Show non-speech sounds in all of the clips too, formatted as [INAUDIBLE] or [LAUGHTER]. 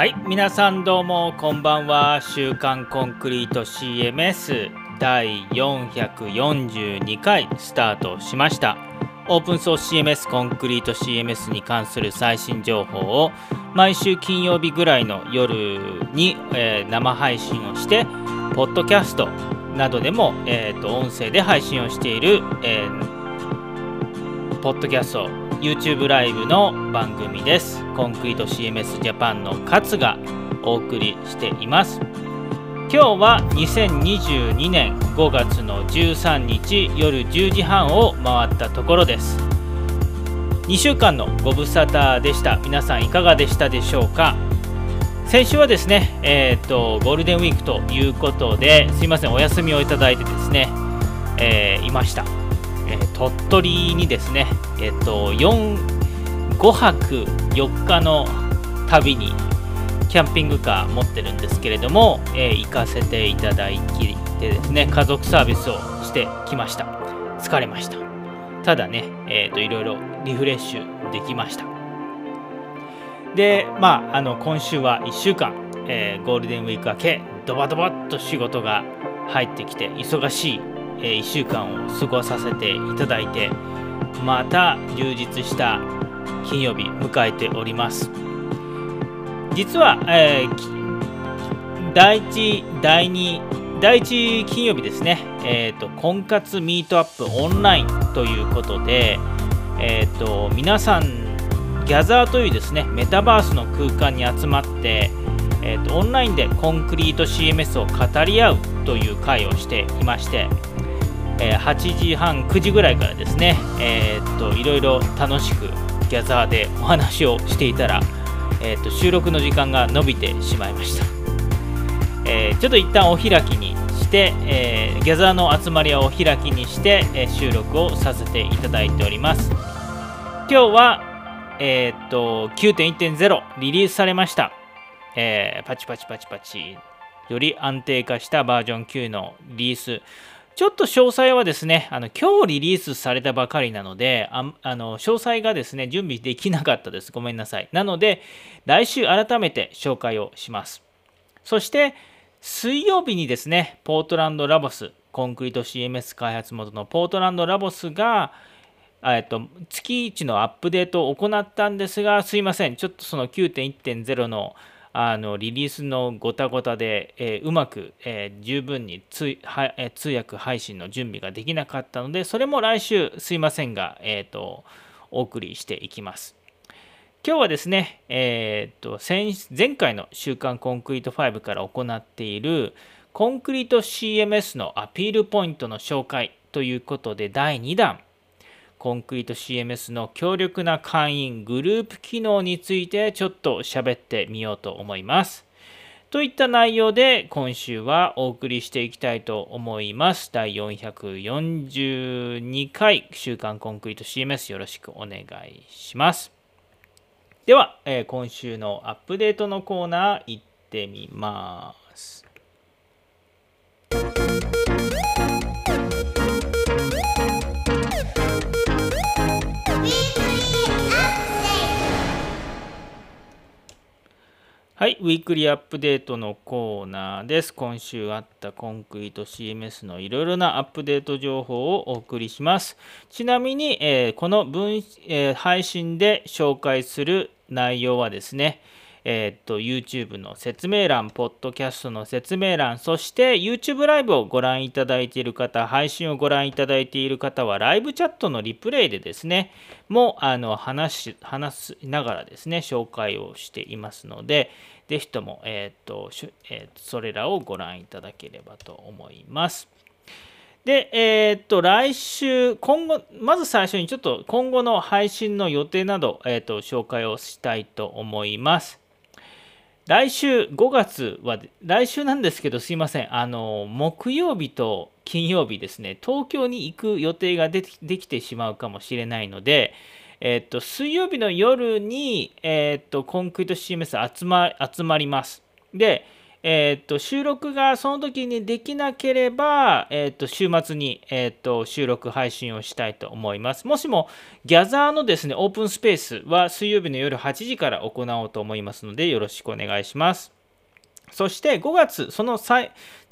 はい皆さんどうもこんばんは。週刊コンクリート CMS 第442回スタートしました。オープンソース CMS コンクリート CMS に関する最新情報を毎週金曜日ぐらいの夜に、えー、生配信をしてポッドキャストなどでも、えーと、音声で配信をしている、えー、ポッドキャスト YouTube ライブの番組です。コンクリート CMS ジャパンの勝がお送りしています。今日は2022年5月の13日夜10時半を回ったところです。2週間のご無沙汰でした。皆さんいかがでしたでしょうか？先週はですね、えーと、ゴールデンウィークということですいませんお休みをいただいてですね、えー、いましたえー、鳥取にですね、えーと、4 5泊4日の旅にキャンピングカー持ってるんですけれども、えー、行かせていただきでですね家族サービスをしてきました。疲れました。ただね、えーと、いろいろリフレッシュできました。でまああの今週は1週間、えー、ゴールデンウィーク明けドバドバっと仕事が入ってきて忙しいえ1週間を過ごさせていただいてまた充実した金曜日迎えております。実は、えー、第1第2第1金曜日ですね、えーと、婚活ミートアップオンラインということで、えーと、皆さんギャザーというですねメタバースの空間に集まって、えーとオンラインでコンクリート CMS を語り合うという会をしていましてえー、8時半9時ぐらいからですね、えー、っといろいろ楽しくギャザーでお話をしていたら、えー、と収録の時間が延びてしまいました、えちょっと一旦お開きにて、えギャザーの集まりはお開きにして、え収録をさせていただいております今日は、えっと9.1.0リリースされました、えパチパチパチパチより安定化したバージョン9のリリースちょっと詳細はですね、あの今日リリースされたばかりなのであ、あの詳細がですね、準備できなかったです。ごめんなさい。なので、来週改めて紹介をします。そして、水曜日にですね、ポートランドラボス、コンクリート CMS 開発元のポートランドラボスが、えっと、月1のアップデートを行ったんですが、すいません、ちょっとその9.1.0のあのリリースのごたごたで、えー、うまく、えー、十分に通は、えー、通訳配信の準備ができなかったのでそれも来週すいませんが、えーと、お送りしていきます。今日はですね、えーと、と前回の週刊コンクリート5から行っているコンクリート CMS のアピールポイントの紹介ということで第2弾コンクリート CMS の強力な会員グループ機能についてちょっと喋ってみようと思います。といった内容で今週はお送りしていきたいと思います。第442回週刊コンクリート CMS よろしくお願いします。では、えー、今週のアップデートのコーナー行ってみます。はい、ウィークリーアップデートのコーナーです。今週あったコンクリート CMS のいろいろなアップデート情報をお送りします。ちなみに、えー、この分、えー、配信で紹介する内容はですね、えー、っと YouTube の説明欄、ポッドキャストの説明欄、そして YouTube ライブをご覧いただいている方、配信をご覧いただいている方は、ライブチャットのリプレイでですね、もうあの話し話しながらですね、紹介をしていますので、ぜひとも、えー、っとえー、それらをご覧いただければと思います。で、えー、っと、来週、今後、まず最初にちょっと今後の配信の予定など、えー、っと、紹介をしたいと思います。来週5月は、来週なんですけど、すいません。あの、木曜日と金曜日ですね、東京に行く予定ができてしまうかもしれないので、えっと、水曜日の夜に、えっと、コンクリート CMS 集ま集まります。で、えー、と収録がその時にできなければ、えー、と週末に、えー、と収録配信をしたいと思います。もしもギャザーのですねオープンスペースは水曜日の夜8時から行おうと思いますのでよろしくお願いします。そして5月、その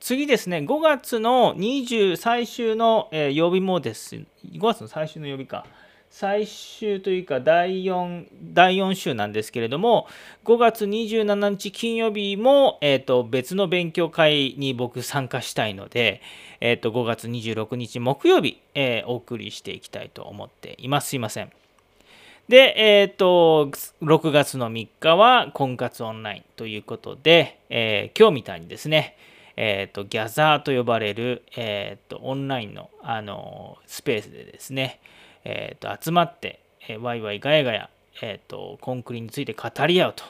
次ですね、5月の20最終の、え、曜日もです、5月の最終の曜日か、最終というか第4、第4週なんですけれども、5月27日金曜日も、えーと、別の勉強会に僕参加したいので、えーと、5月26日木曜日、えー、お送りしていきたいと思っています。すいません。で、え、ー、と、6月の3日は婚活オンラインということで、えー、今日みたいにですね、え、ー、と、ギャザーと呼ばれる、えっ、と、オンラインの、あの、スペースでですね、えっ、と、集まって、えワイワイガヤガヤ、えっ、と、コンクリについて語り合うと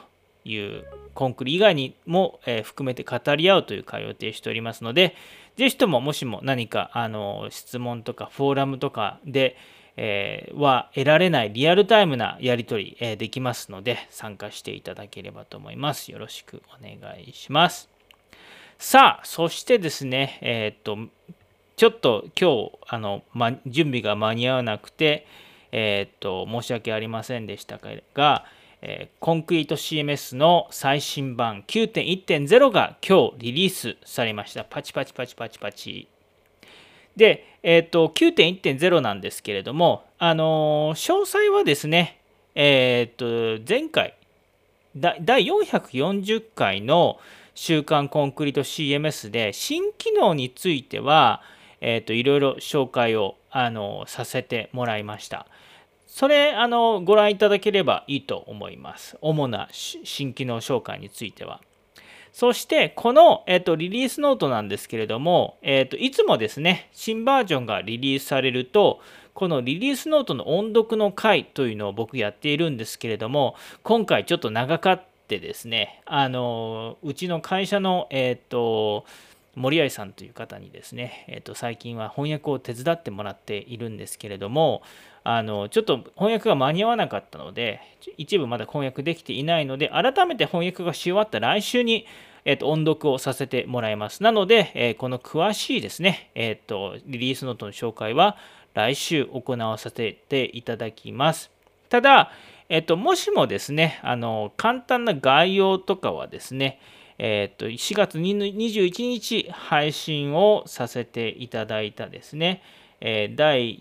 いう、コンクリ以外にも、え含めて語り合うという会を予定しておりますので、ぜひとももしも何か、あの、質問とかフォーラムとかで、えー、は得られないリアルタイムなやり取り、えー、できますので参加していただければと思います。よろしくお願いします。さあ、そしてですね、えっ、と、ちょっと今日あの、ま、準備が間に合わなくて、えっ、と、申し訳ありませんでしたが、えコンクリート CMS の最新版9.1.0が今日リリースされました。パチパチパチパチパチ。で、えっ、ー、と、9.1.0なんですけれども、あの、詳細はですね、えっ、と、前回、第440回の週刊コンクリート CMS で、新機能については、えっ、と、いろいろ紹介を、あのさせてもらいました。それ、あの、ご覧いただければいいと思います。主な新機能紹介については。そして、この、えっと、リリースノートなんですけれども、えっと、いつもですね、新バージョンがリリースされると、このリリースノートの音読の回というのを僕やっているんですけれども、今回ちょっと長かってですね、あの、うちの会社の、えっと、森合さんという方にですね、えー、と最近は翻訳を手伝ってもらっているんですけれどもあのちょっと翻訳が間に合わなかったので一部まだ翻訳できていないので改めて翻訳がし終わった来週にえっ、と、音読をさせてもらいます。なので、えこの詳しいですね、えっ、と、リリースノートの紹介は来週行わさせていただきます。ただ、えっ、と、もしもですね、あの、簡単な概要とかはですね、えっ、と、4月21日配信をさせていただいたですね、え第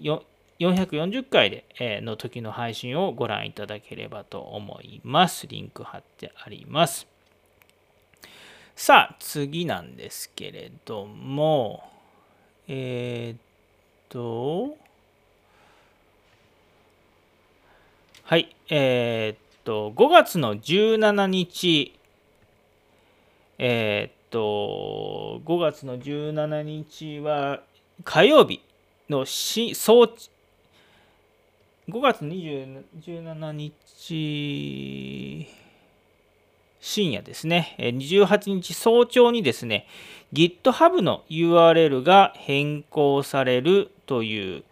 440回で、えの時の配信をご覧いただければと思います。リンク貼ってあります。さあ、次なんですけれども、えー、っと、はい、えー、っと、5月の17日、えー、っと、5月の17日は火曜日のし早5月17日深夜ですね、28日早朝にですね、GitHub の URL が変更されるという、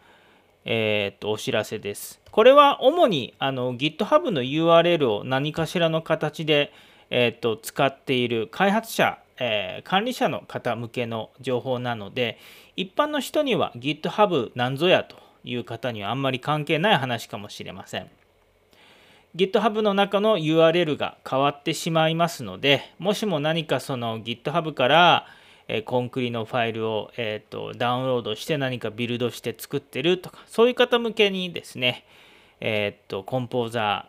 えー、とお知らせです。これは主にあの GitHub の URL を何かしらの形で、えー、と使っている開発者、えー、管理者の方向けの情報なので、一般の人には GitHub なんぞやという方にはあんまり関係ない話かもしれません。GitHub の中の URL が変わってしまいますので、もしも何かその GitHub から、えコンクリのファイルを、えーと、ダウンロードして何かビルドして作ってるとか、そういう方向けにですね、え、ー、と、コンポーザ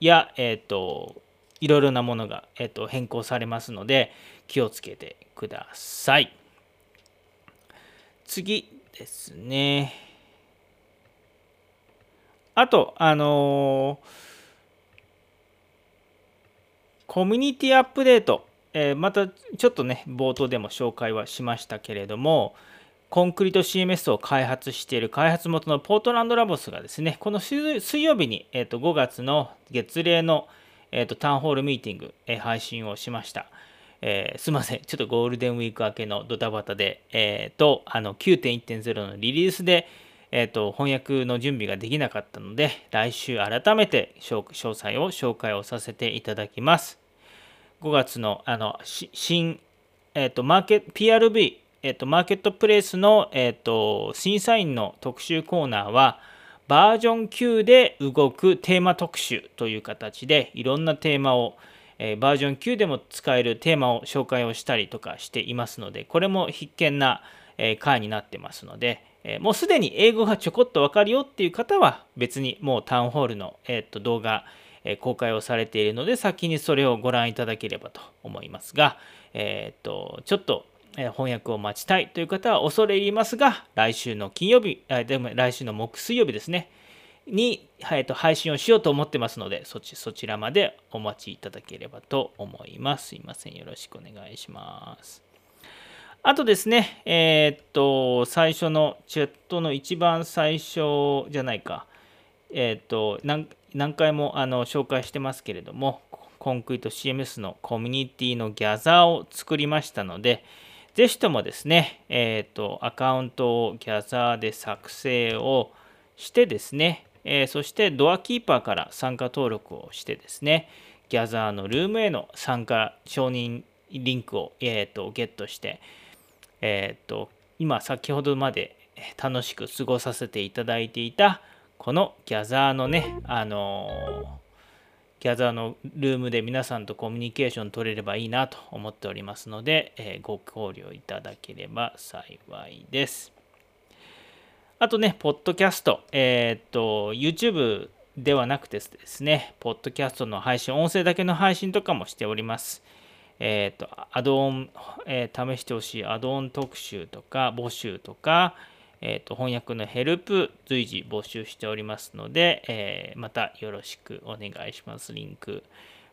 ーや、えっ、ー、と、いろいろなものが、えーと変更されますので、気をつけてください。次ですね。あと、あのーコミュニティアップデート、えー、またちょっとね、冒頭でも紹介はしましたけれども、コンクリート CMS を開発している開発元のポートランドラボスがですね、この水曜日に、えー、と5月の月例の、えー、とタウンホールミーティング、えー、配信をしました。えー、すいません、ちょっとゴールデンウィーク明けのドタバタで、えー、と、あの9.1.0のリリースで、えーと、翻訳の準備ができなかったので、来週改めて詳細を紹介をさせていただきます。5月のあの新、えーと、マーケット PRV、えーと、マーケットプレイスの、えーと、審査員の特集コーナーはバージョン9で動くテーマ特集という形でいろんなテーマを、え、バージョン9でも使えるテーマを紹介をしたりとかしていますのでこれも必見な、え、回になってますので、え、もうすでに英語がちょこっとわかるよっていう方は別にもうタウンホールの、えー、と動画公開をされているので先にそれをご覧いただければと思いますが、えー、とちょっと翻訳を待ちたいという方は恐れ入りますが来週の金曜日あでも来週の木水曜日ですねに、えー、と配信をしようと思ってますのでそちそちらまでお待ちいただければと思います。すいません。よろしくお願いします。あとですね、えー、っと、最初のチャットの一番最初じゃないか、えー、っと何、何回もあの紹介してますけれども、コンクリート CMS のコミュニティのギャザーを作りましたので、ぜひともですね、えっと、アカウントをギャザーで作成をしてですね、えー、そしてドアキーパーから参加登録をしてですね、ギャザーのルームへの参加承認リンクを、えーとゲットして、えっ、と今先ほどまで楽しく過ごさせていただいていたこのギャザーのねあのギャザーのルームで皆さんとコミュニケーション取れればいいなと思っておりますので、えー、ご考慮いただければ幸いです。あとね、ポッドキャスト、えっ、と、YouTube ではなくてですね、ポッドキャストの配信、音声だけの配信とかもしております。えっ、と、アドオン、えー、試してほしいアドオン特集とか募集とか、えーと、翻訳のヘルプ随時募集しておりますので、えー、またよろしくお願いします。リンク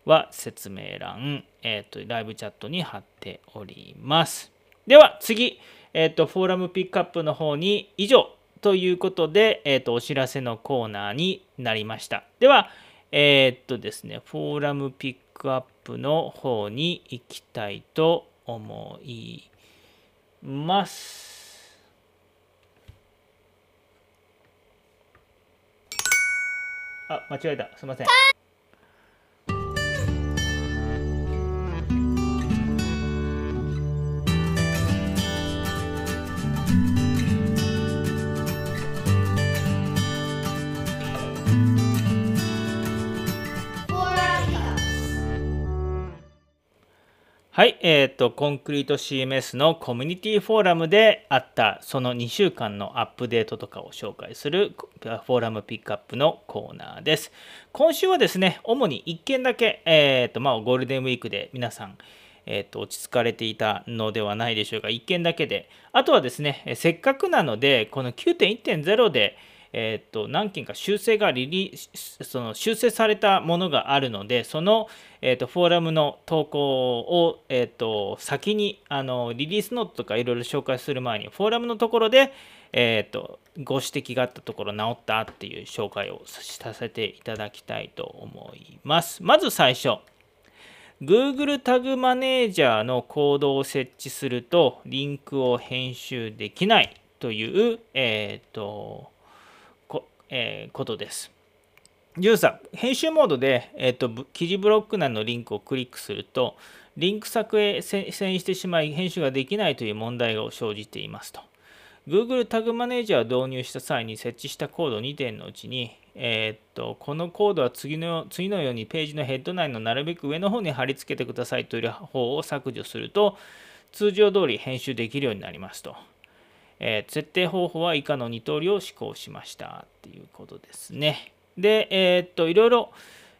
は説明欄、えーと、ライブチャットに貼っております。では次、えーと、フォーラムピックアップの方に以上ということで、えー、とお知らせのコーナーになりました。では、えっ、とですね、フォーラムピックアップの方に行きたいと思います。あ、間違えた。すいません。はい、えっ、ー、と、コンクリート CMS のコミュニティフォーラムであったその2週間のアップデートとかを紹介するフォーラムピックアップのコーナーです。今週はですね、主に1件だけ、えっ、ー、と、まあ、ゴールデンウィークで皆さん、えーと、落ち着かれていたのではないでしょうか。1件だけで。あとはですね、せっかくなので、この9.1.0で、えーと、何件か修正がリリその修正されたものがあるのでその、えーと、フォーラムの投稿を、えーと、先にあのリリースノートとかいろいろ紹介する前にフォーラムのところで、えー、とご指摘があったところ直ったっていう紹介をさせていただきたいと思います。まず最初 Google タグマネージャーのコードを設置するとリンクを編集できないという、えーとえー、ことです。ジュンさん、編集モードで、えーと、記事ブロック内のリンクをクリックすると、リンク作へ遷移してしまい、編集ができないという問題が生じていますと。Google タグマネージャーを導入した際に設置したコード2点のうちに、えー、とこのコードは次の次のようにページのヘッド内のなるべく上の方に貼り付けてくださいという方を削除すると、通常通り編集できるようになりますと。えー、設定方法は以下の2通りを施行しましたっていうことですね。で、えー、っと、いろいろ、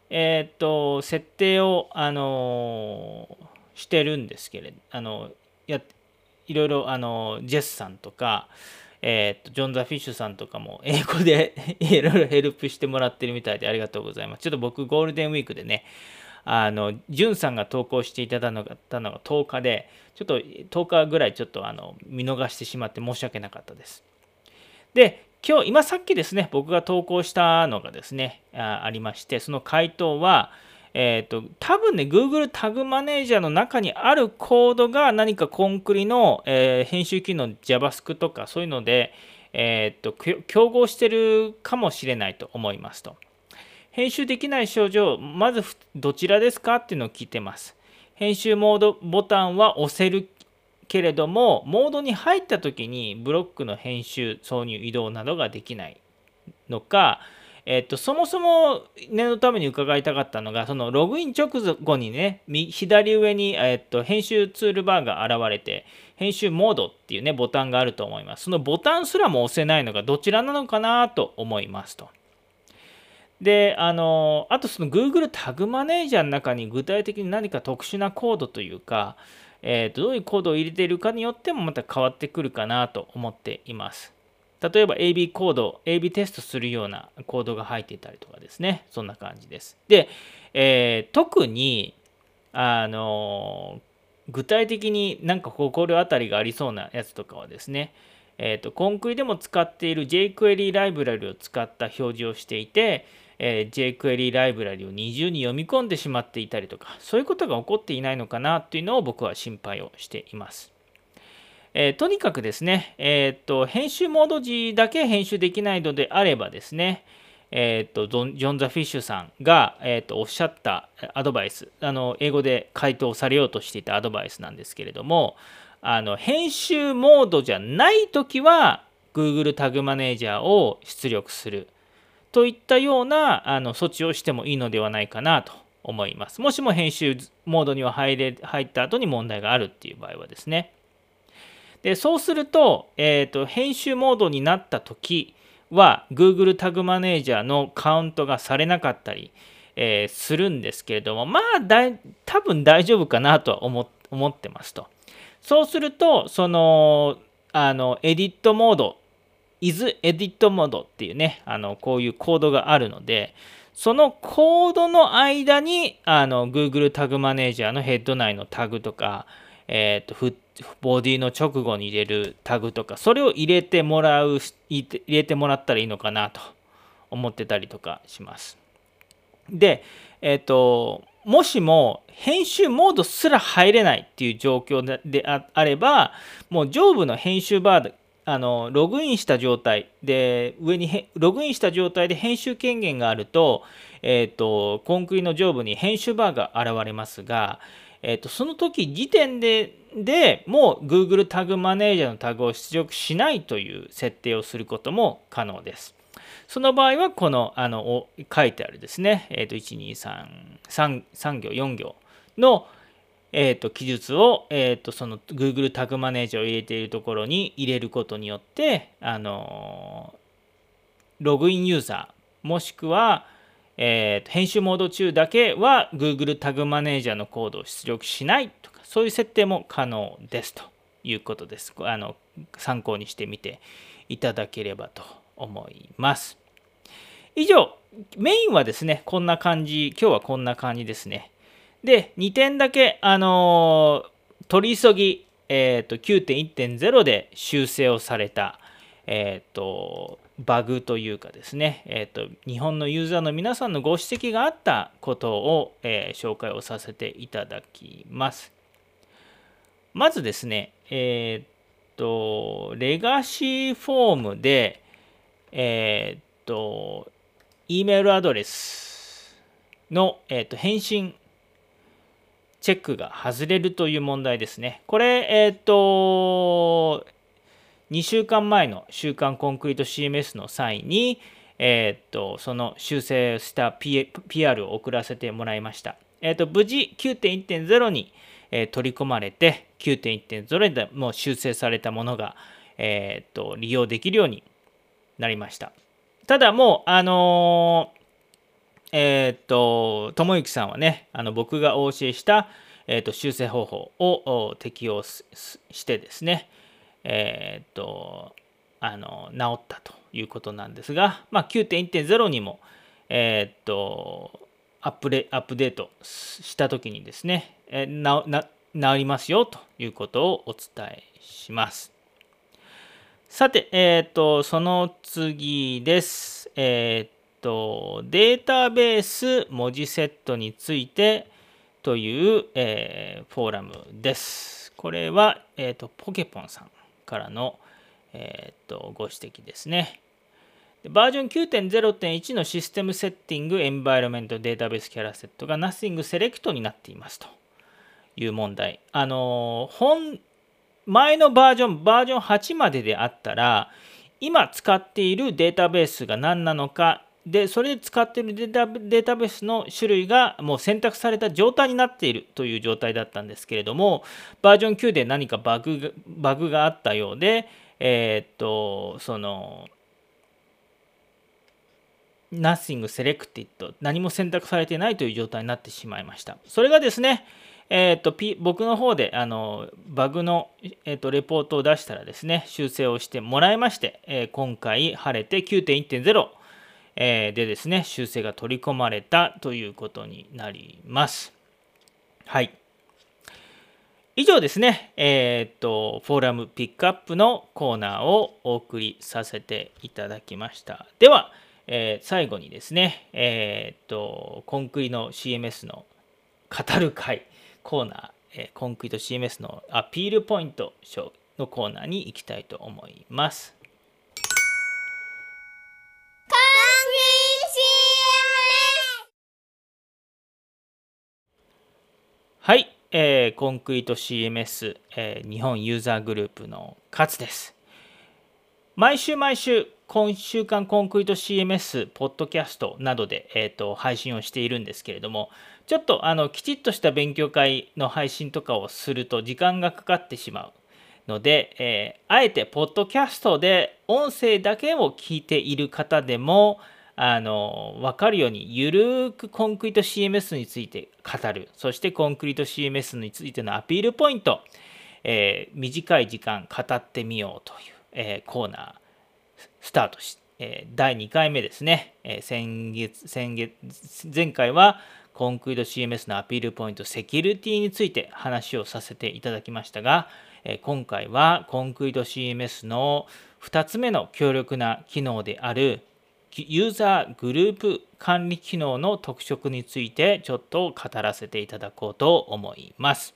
えー、っと、設定を、あのしてるんですけれど、あの、やいろいろ、あの、ジェスさんとか、えー、とジョン・ザ・フィッシュさんとかも英語で [LAUGHS] いろいろヘルプしてもらってるみたいでありがとうございます。ちょっと僕ゴールデンウィークでね、あの、じゅんさんが投稿していただいたのが10日で、ちょっと10日ぐらいちょっとあの見逃してしまって申し訳なかったです。で、今日、今さっきですね、僕が投稿したのがですね、あありまして、その回答は、えっ、ー、と、多分ね、Google タグマネージャーの中にあるコードが何かコンクリの、えー、編集機能 JavaScript とかそういうので、えっ、ー、と、競合してるかもしれないと思いますと。編集できない症状、まずどちらですかっていうのを聞いてます。編集モードボタンは押せるけれどもモードに入った時にブロックの編集挿入移動などができないのか、えっと、そもそも念のために伺いたかったのがそのログイン直後にね左上に、えっと、編集ツールバーが現れて編集モードっていうねボタンがあると思いますそのボタンすらも押せないのがどちらなのかなと思いますと。であのあとその Google タグマネージャーの中に具体的に何か特殊なコードというか、えー、とどういうコードを入れているかによってもまた変わってくるかなと思っています。例えば AB コード、AB テストするようなコードが入っていたりとかですね、そんな感じです。で、えー、特に、あの具体的になんか心当たりがありそうなやつとかはですね、えーと、コンクリでも使っている jQuery ライブラリを使った表示をしていて、えー、jQuery ライブラリを二重に読み込んでしまっていたりとか、そういうことが起こっていないのかなというのを僕は心配をしています。えー、とにかくですね、えーと、編集モード時だけ編集できないのであればですね、えーと、ジョン・ザ・フィッシュさんが、えーと、おっしゃったアドバイスあの英語で回答されようとしていたアドバイスなんですけれどもあの編集モードじゃない時は Google タグマネージャーを出力するといったようなあの措置をしてもいいのではないかなと思います。もしも編集モードには入れ入った後に問題があるっていう場合はですね。でそうすると,、えーと、編集モードになった時は Google タグマネージャーのカウントがされなかったり、えー、するんですけれどもまあだい多分大丈夫かなとは思思ってますと。そうするとそのあのエディットモード is エディットモードっていうねあのこういうコードがあるのでそのコードの間にあの Google タグマネージャーのヘッド内のタグとか、えーと、ボディの直後に入れるタグとかそれを入れてもらう入れてもらったらいいのかなと思ってたりとかします。で、えっ、ー、ともしも編集モードすら入れないっていう状況であればもう上部の編集バーあのログインした状態で上にログインした状態で編集権限があると,、えーと、コンクリの上部に編集バーが現れますが、えーとその時時点ででもう Google タグマネージャーのタグを出力しないという設定をすることも可能です。その場合はこのあの書いてあるですね、えー、と123 3行4行の、えー、と記述を、えー、とその Google タグマネージャーを入れているところに入れることによってあのログインユーザーもしくは、えー、と編集モード中だけは Google タグマネージャーのコードを出力しないとかそういう設定も可能ですということです。あの参考にしてみていただければと思います。以上、メインはですね、こんな感じ、今日はこんな感じですね。で、2点だけ、あのー、取り急ぎ、えーと、9.1.0で修正をされた、えーと、バグというかですね、えーと、日本のユーザーの皆さんのご指摘があったことを、えー、紹介をさせていただきます。まずですね、えー、と、レガシーフォームで、えー、と、E メールアドレスの、えー、っと返信チェックが外れるという問題ですね。これ、えっと、2週間前の週刊コンクリート CMS の際に、えっと、その修正した PR を送らせてもらいました。えっと、無事9.1.0に、取り込まれて9.1.0でもう修正されたものが、えー、と利用できるようになりましたただもうあのー、えっ、とともゆきさんはねあの僕がお教えした、えー、と修正方法を適用してですねえっ、とあの治ったということなんですが、まあ、9.1.0にもえっ、とアップレアップデートした時にですね、えなな治りますよということをお伝えします。さて、えっ、ー、と、その次です。えっ、ー、と、データベース文字セットについてという、えー、フォーラムです。これは、えっ、と、ポケポンさんからの、えっ、と、ご指摘ですね。バージョン9.0.1のシステムセッティングエンバイロメントデータベースキャラセットが Nothing Select になっていますという問題。あの本前のバージョンバージョン8までであったら今使っているデータベースが何なのかでそれで使っているデータベースの種類がもう選択された状態になっているという状態だったんですけれどもバージョン9で何かバグバグがあったようでえー、っとその Nothing selected 何も選択されてないという状態になってしまいました。それがですねえーと、P、僕の方であのバグの、えーと、レポートを出したらですね修正をしてもらいまして、えー、今回晴れて9.1.0、えー、でですね修正が取り込まれたということになります。はい。以上ですね、えっ、と、フォーラムピックアップのコーナーをお送りさせていただきました。では、えー、最後にですね、えっ、と、コンクリの CMS の語る会、コーナー、えコンクリート CMS のアピールポイントのコーナーに行きたいと思います。はい、えー、コンクリート CMS、えー、日本ユーザーグループの勝です。毎週毎週、今週間コンクリート CMS、ポッドキャストなどで、えーと、配信をしているんですけれども、ちょっとあのきちっとした勉強会の配信とかをすると時間がかかってしまうので、えー、あえてポッドキャストで音声だけを聞いている方でも、あの分かるようにゆるくコンクリート CMS について語る。そしてコンクリート CMS についてのアピールポイント、えー、短い時間語ってみようという、えー、コーナースタートし、えー、第2回目ですね、えー、先月、先月、前回はコンクリート CMS のアピールポイント、セキュリティについて話をさせていただきましたが、えー、今回はコンクリート CMS の2つ目の強力な機能であるユーザーグループ管理機能の特色についてちょっと語らせていただこうと思います。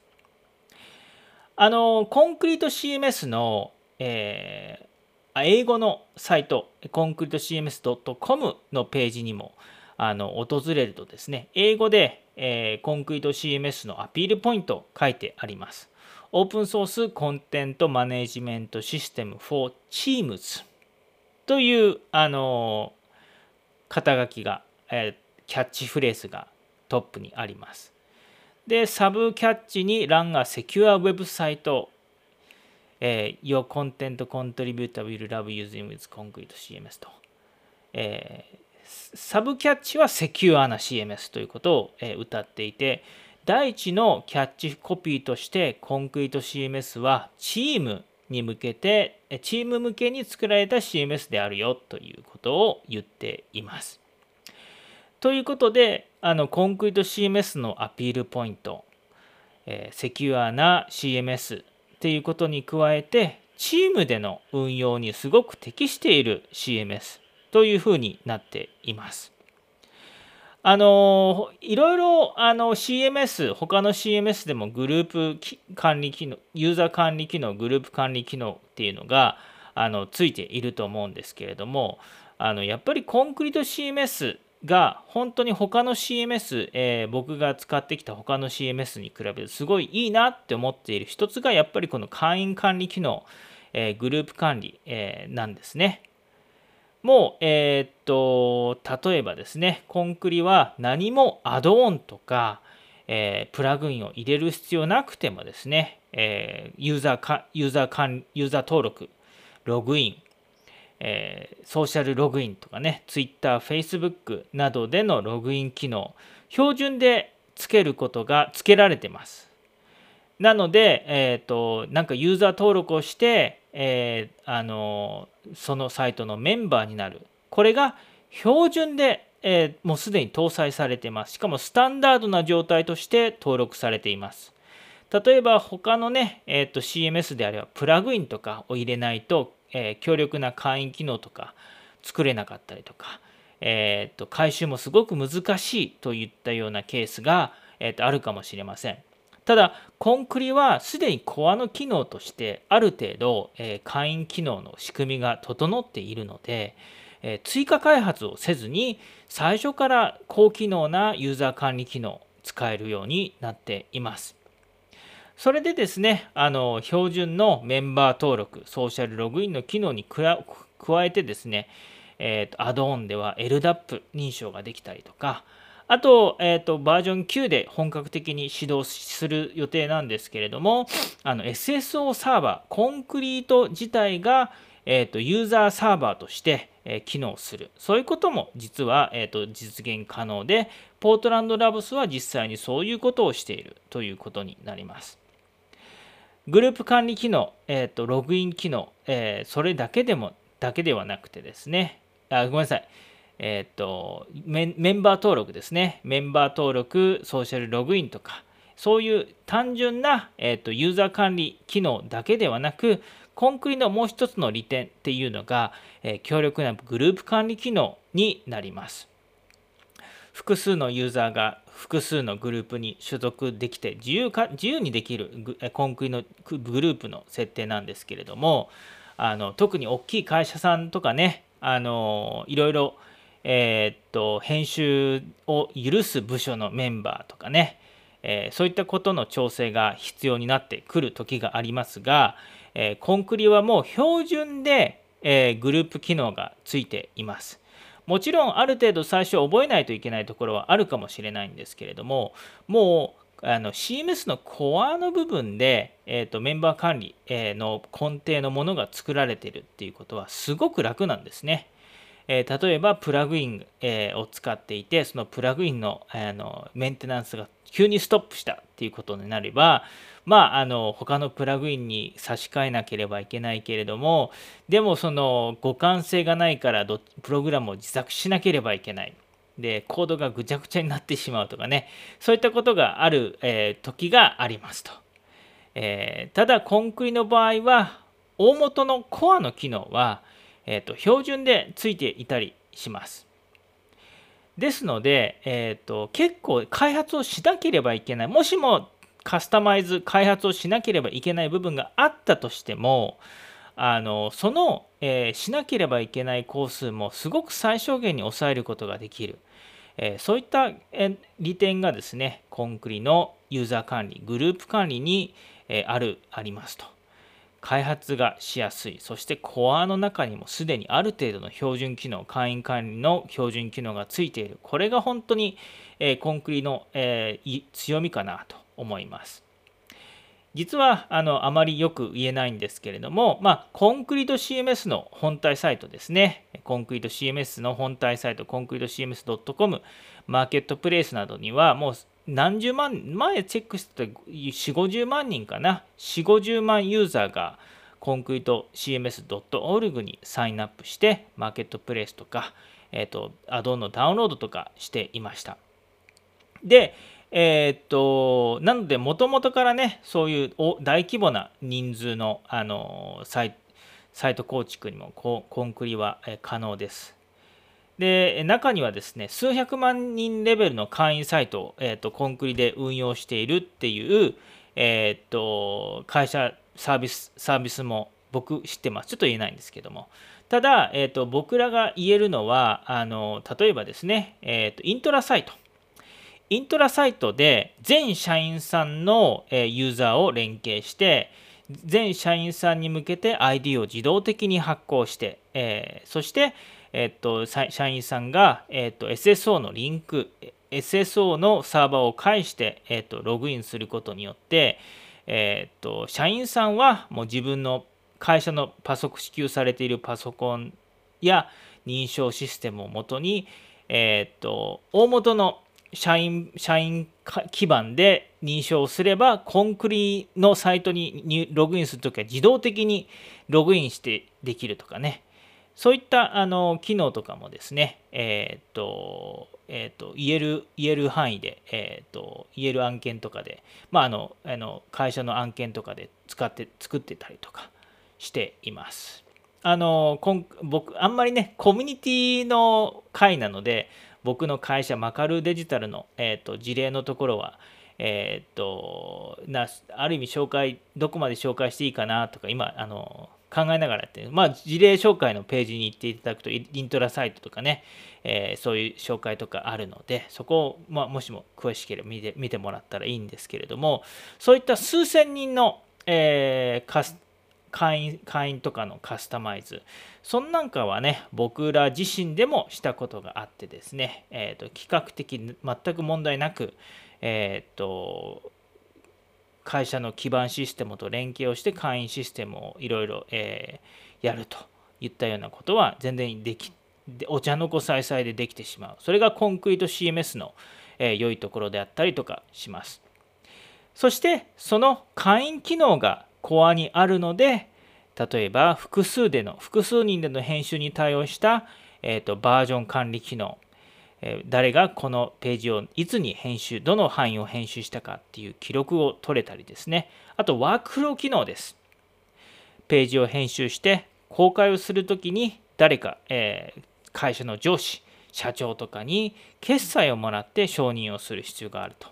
あのコンクリート CMS の、え英語のサイト、コンクリート CMS.com のページにもあの訪れるとですね、英語で、えー、コンクリート CMS のアピールポイント書いてあります。オープンソースコンテントマネジメントシステム for Teams というあの肩書きが、えー、キャッチフレーズがトップにあります。で、サブキャッチにランがセキュアウェブサイトえー、Your content contributor will love using with concrete CMS と、えー、サブキャッチはセキュアな CMS ということを、えー、歌っていて、第一のキャッチコピーとしてコンクリート CMS はチームに向けて、チーム向けに作られた CMS であるよということを言っています。ということで、あのコンクリート CMS のアピールポイント、えー、セキュアな CMS っていうことに加えてチームでの運用にすごく適している CMS というふうになっています。あのいろいろあの CMS 他の CMS でもグループ管理機能ユーザー管理機能グループ管理機能っていうのがあのついていると思うんですけれどもあのやっぱりコンクリート CMS が本当に他の CMS、えー、僕が使ってきた他の CMS に比べるすごいいいなって思っている一つがやっぱりこの会員管理機能、えー、グループ管理、えー、なんですね。もう、えっと、例えばですね、コンクリは何もアドオンとか、えプラグインを入れる必要なくてもですね、えユーザーかユーザー管ユーザー登録、ログイン、えー、ソーシャルログインとかね、Twitter、Facebook などでのログイン機能、標準でつけることがつけられてます。なので、えーと、なんかユーザー登録をして、えー、あのそのサイトのメンバーになる。これが標準で、えー、もうすでに搭載されています。しかもスタンダードな状態として登録されています。例えば他のね、えーと CMS であればプラグインとかを入れないとえー、強力な会員機能とか作れなかったりとか、えーと、回収もすごく難しいといったようなケースが、えーと、あるかもしれません。ただ、コンクリはすでにコアの機能としてある程度、え、会員機能の仕組みが整っているので、え、追加開発をせずに最初から高機能なユーザー管理機能を使えるようになっています。それでですね、あの標準のメンバー登録、ソーシャルログインの機能に加えてですね、えーと、アドオンでは LDAP 認証ができたりとか、あと,、えーと、バージョン9で本格的に始動する予定なんですけれども、あの SSO サーバー、コンクリート自体が、えーと、ユーザーサーバーとして、えー、機能する。そういうことも実は、えー、と実現可能で、ポートランドラブスは実際にそういうことをしているということになります。グループ管理機能、えー、とログイン機能、えー、それだけでもだけではなくてですね、あごめんなさい。えっ、ー、とメンバー登録ですね。メンバー登録、ソーシャルログインとか、そういう単純な、えーと、ユーザー管理機能だけではなく、コンクリのもう一つの利点っていうのが、えー、強力なグループ管理機能になります。複数のユーザーが複数のグループに所属できて自由か自由にできるコンクリのグループの設定なんですけれどもあの特に大きい会社さんとかねあのいろいろ、えー、っと編集を許す部署のメンバーとかね、えー、そういったことの調整が必要になってくる時がありますが、えー、コンクリはもう標準で、えグループ機能がついています。もちろんある程度最初覚えないといけないところはあるかもしれないんですけれどももうあの CMS のコアの部分で、えーと、メンバー管理、の根底のものが作られているっていうことはすごく楽なんですね。えー、例えばプラグイン、えー、を使っていてそのプラグインのあのメンテナンスが急にストップしたっていうことになればまああの他のプラグインに差し替えなければいけないけれどもでもその互換性がないからプログラムを自作しなければいけない。でコードがぐちゃぐちゃになってしまうとかねそういったことがある、えー、時がありますと、えー、ただコンクリの場合は大元のコアの機能は、えーと、標準でついていたりしますですので、えーと、結構開発をしなければいけないもしもカスタマイズ開発をしなければいけない部分があったとしてもあのその、えー、しなければいけない工数もすごく最小限に抑えることができる。えそういった利点がですね、コンクリのユーザー管理、グループ管理に、えある、ありますと。開発がしやすい、そしてコアの中にもすでにある程度の標準機能、会員管理の標準機能がついている。これが本当に、えコンクリの、え強みかなと思います。実はあのあまりよく言えないんですけれども、まあ、コンクリート CMS の本体サイトですね。コンクリート CMS の本体サイト、コンクリート CMS.com、マーケットプレイスなどには、もう何十万、前チェックしてた4、50万人かな、4、50万ユーザーがコンクリート CMS.org にサインアップして、マーケットプレイスとか、えっ、と、アドオンのダウンロードとかしていました。で、えー、っと、なので、もともとからね、そういう大規模な人数のあのサイト構築にもコンクリは可能です。で、中にはですね、数百万人レベルの会員サイトを、えー、っとコンクリで運用しているっていう、えー、っと会社サービスサービスも僕知ってます。ちょっと言えないんですけども。ただ、えー、と僕らが言えるのはあの例えばですね、えー、とイントラサイトイントラサイトで全社員さんのユーザーを連携して全社員さんに向けて ID を自動的に発行して、えー、そして、え、っと社員さんが、え、っと SSO のリンク SSO のサーバーを介して、え、っとログインすることによって、えっと社員さんはもう自分の会社のパソコン支給されているパソコンや認証システムをもとに、えっと大元の社員社員基盤で認証すれば、コンクリのサイトにログインするときは自動的にログインしてできるとかね、そういったあの機能とかもですね、えっ、ー、と、えっ、ー、と、言える、言える範囲で、えっ、ー、と、言える案件とかで、まあ、あの、あの会社の案件とかで使って、作ってたりとかしています。あのこん、僕、あんまりね、コミュニティの会なので、僕の会社マカルデジタルの、えーと、事例のところは、えーと、なある意味紹介どこまで紹介していいかなとか今あの考えながらやって、まあ、事例紹介のページに行っていただくと、イントラサイトとかね、えー、そういう紹介とかあるので、そこを、まあ、もしも詳しければ見て見てもらったらいいんですけれども、そういった数千人の、えー、会員会員とかのカスタマイズ、そんなんかはね、僕ら自身でもしたことがあってですね、えーと、企画的全く問題なく、えっ、ー、と会社の基盤システムと連携をして会員システムをいろいろやるといったようなことは全然できお茶の子さいさいでできてしまう。それがコンクリート CMS の、え、良いところであったりとかします。そしてその会員機能がコアにあるので例えば複数での複数人での編集に対応した、えーとバージョン管理機能。誰がこのページをいつに編集、どの範囲を編集したかっていう記録を取れたりですね。あと、ワークフロー機能です。ページを編集して公開をするときに誰か、えー、会社の上司、社長とかに決済をもらって承認をする必要があると。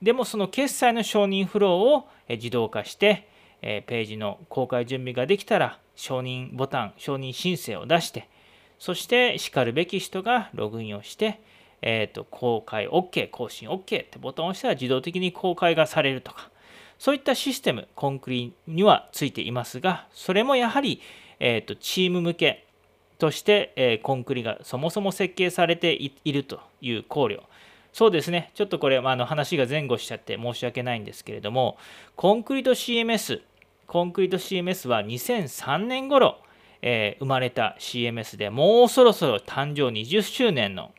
でもその決済の承認フローを自動化して、えページの公開準備ができたら承認ボタン、承認申請を出してそしてしかるべき人がログインをして、えーと、公開 OK、更新 OK ってボタンを押したら自動的に公開がされるとか、そういったシステム、コンクリにはついていますが、それもやはり、えーと、チーム向けとして、えー、コンクリがそもそも設計されているという考慮。そうですね、ちょっとこれ、まあ、の話が前後しちゃって申し訳ないんですけれども、コンクリート CMS、コンクリート CMS は2003年頃、えー、生まれた CMS でもうそろそろ誕生20周年の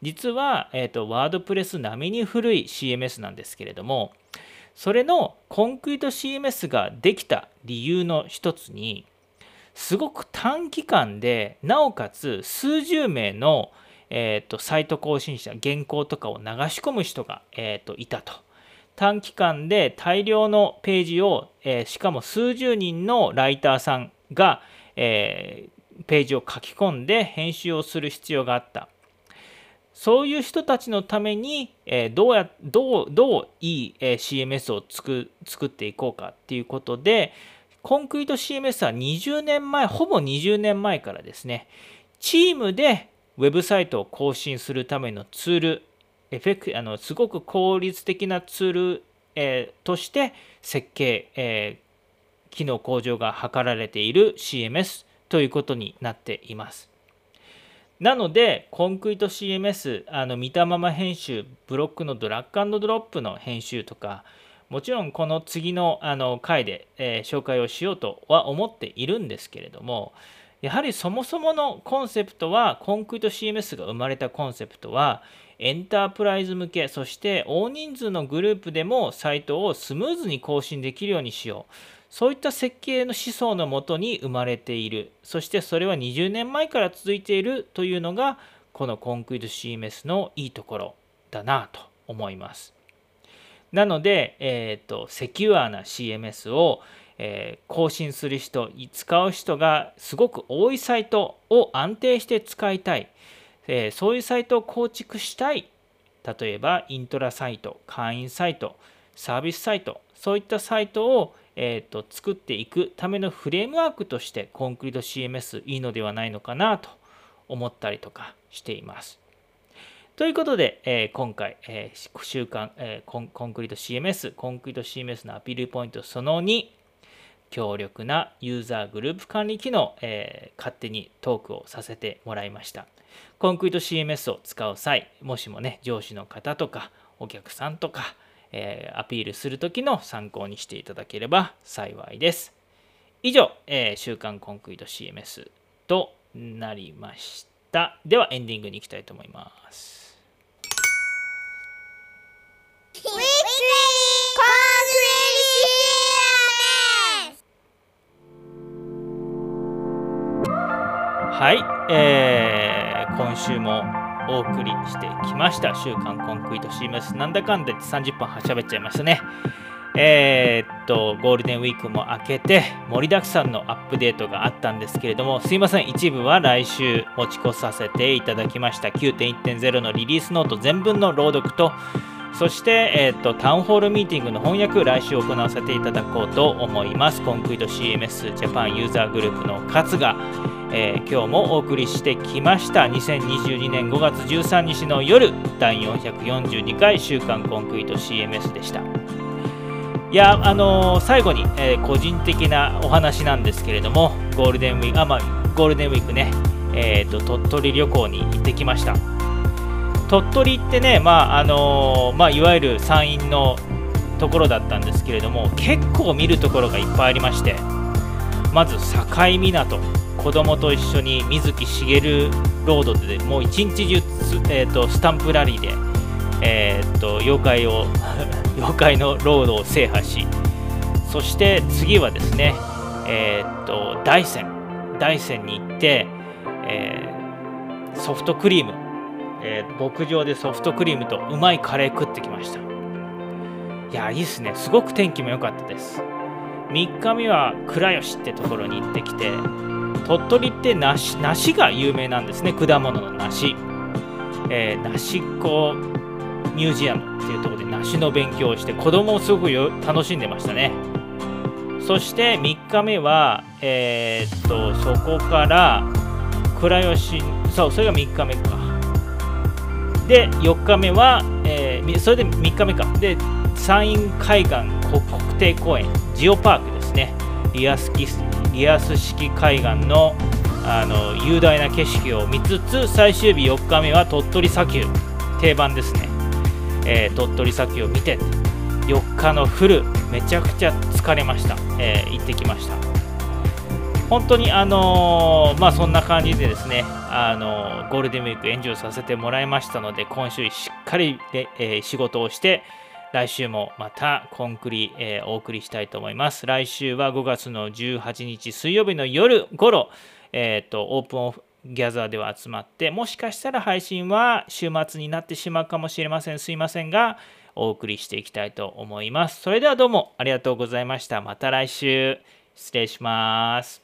実は、えーと、ワードプレス並みに古い CMS なんですけれどもそれのコンクリート CMS ができた理由の一つにすごく短期間でなおかつ数十名の、えーと、サイト更新者原稿とかを流し込む人が、えーと、いたと。短期間で大量のページを、えー、しかも数十人のライターさんが、えー、ページを書き込んで編集をする必要があった。そういう人たちのために、えー、どうやどうどういい、え、CMS を作作っていこうかっていうことでコンクリート CMS は20年前ほぼ20年前からですねチームでウェブサイトを更新するためのツールエフェクあのすごく効率的なツール、えー、として設計、え機能向上が図られている CMS ということになっています。なので、コンクリート CMS、あの見たまま編集、ブロックのドラッグドロップの編集とか、もちろんこの次のあの回で、えー、紹介をしようとは思っているんですけれども、やはりそもそものコンセプトは、コンクリート CMS が生まれたコンセプトは、エンタープライズ向け、そして大人数のグループでもサイトをスムーズに更新できるようにしよう。そういった設計の思想のもとに生まれている。そしてそれは20年前から続いているというのがこのコンクリート CMS のいいところだなと思います。なので、えーと、セキュアな CMS を、えー、更新する人使う人がすごく多いサイトを安定して使いたい、えー、そういうサイトを構築したい。例えばイントラサイト会員サイトサービスサイトそういったサイトをえーと、作っていくためのフレームワークとしてコンクリート CMS いいのではないのかなと思ったりとかしています。ということで、えー、今回、えー、週間、えーコン、コンクリート CMS、コンクリート CMS のアピールポイントその2、強力なユーザーグループ管理機能、えー、勝手にトークをさせてもらいました。コンクリート CMS を使う際、もしもね、上司の方とか、お客さんとか、えー、アピールする時の参考にしていただければ幸いです。以上、えー、週刊コンクリート CMS となりました。ではエンディングに行きたいと思います。はい、えー、今週もお送りしてきました。週刊コンクリート CMS。なんだかんだって30分はしゃべっちゃいましたね。えー、っと、ゴールデンウィークも明けて、盛りだくさんのアップデートがあったんですけれども、すいません、一部は来週持ち越させていただきました。9.1.0のリリースノート全文の朗読と、そして、えーと、タウンホールミーティングの翻訳来週行わせていただこうと思いますコンクリート CMS ジャパンユーザーグループの勝が、えー、今日もお送りしてきました。2022年5月13日の夜第442回週刊コンクリート CMS でした。いやあのー、最後に、えー、個人的なお話なんですけれどもゴールデンウィークあまあゴールデンウィークね。えーと鳥取旅行に行ってきました。鳥取ってね、まああのー、まあ、いわゆる山陰のところだったんですけれども結構見るところがいっぱいありましてまず境港。子供と一緒に水木しげるロードでもう一日中、えーと、スタンプラリーで、えーと、妖怪を [LAUGHS] 妖怪のロードを制覇しそして次はですね、えーと、大山。大山に行って、えー、ソフトクリーム。えー、牧場でソフトクリームとうまいカレー食ってきました。いやいいっすね。すごく天気も良かったです。3日目は倉吉ってところに行ってきて鳥取って梨梨が有名なんですね。果物の梨、えー、梨っ子ミュージアムっていうところで梨の勉強をして子供もすごくよ楽しんでましたね。そして3日目はえー、っとそこから倉吉そうそれが3日目か。で4日目は、えー、それで3日目か。で山陰海岸国定公園ジオパークですね。リアスキスリアス式海岸のあの雄大な景色を見つつ最終日4日目は鳥取砂丘定番ですね、えー、鳥取砂丘を見て4日のフルめちゃくちゃ疲れました、えー、行ってきました。本当にあのー、まあそんな感じでですね、あのー、ゴールデンウィークエンジョイさせてもらいましたので、今週しっかりで、えー、仕事をして、来週もまたコンクリ、えー、お送りしたいと思います。来週は5月の18日水曜日の夜頃、えーと、オープンオフギャザーでは集まって、もしかしたら配信は週末になってしまうかもしれません。すいませんが、お送りしていきたいと思います。それではどうもありがとうございました。また来週失礼します。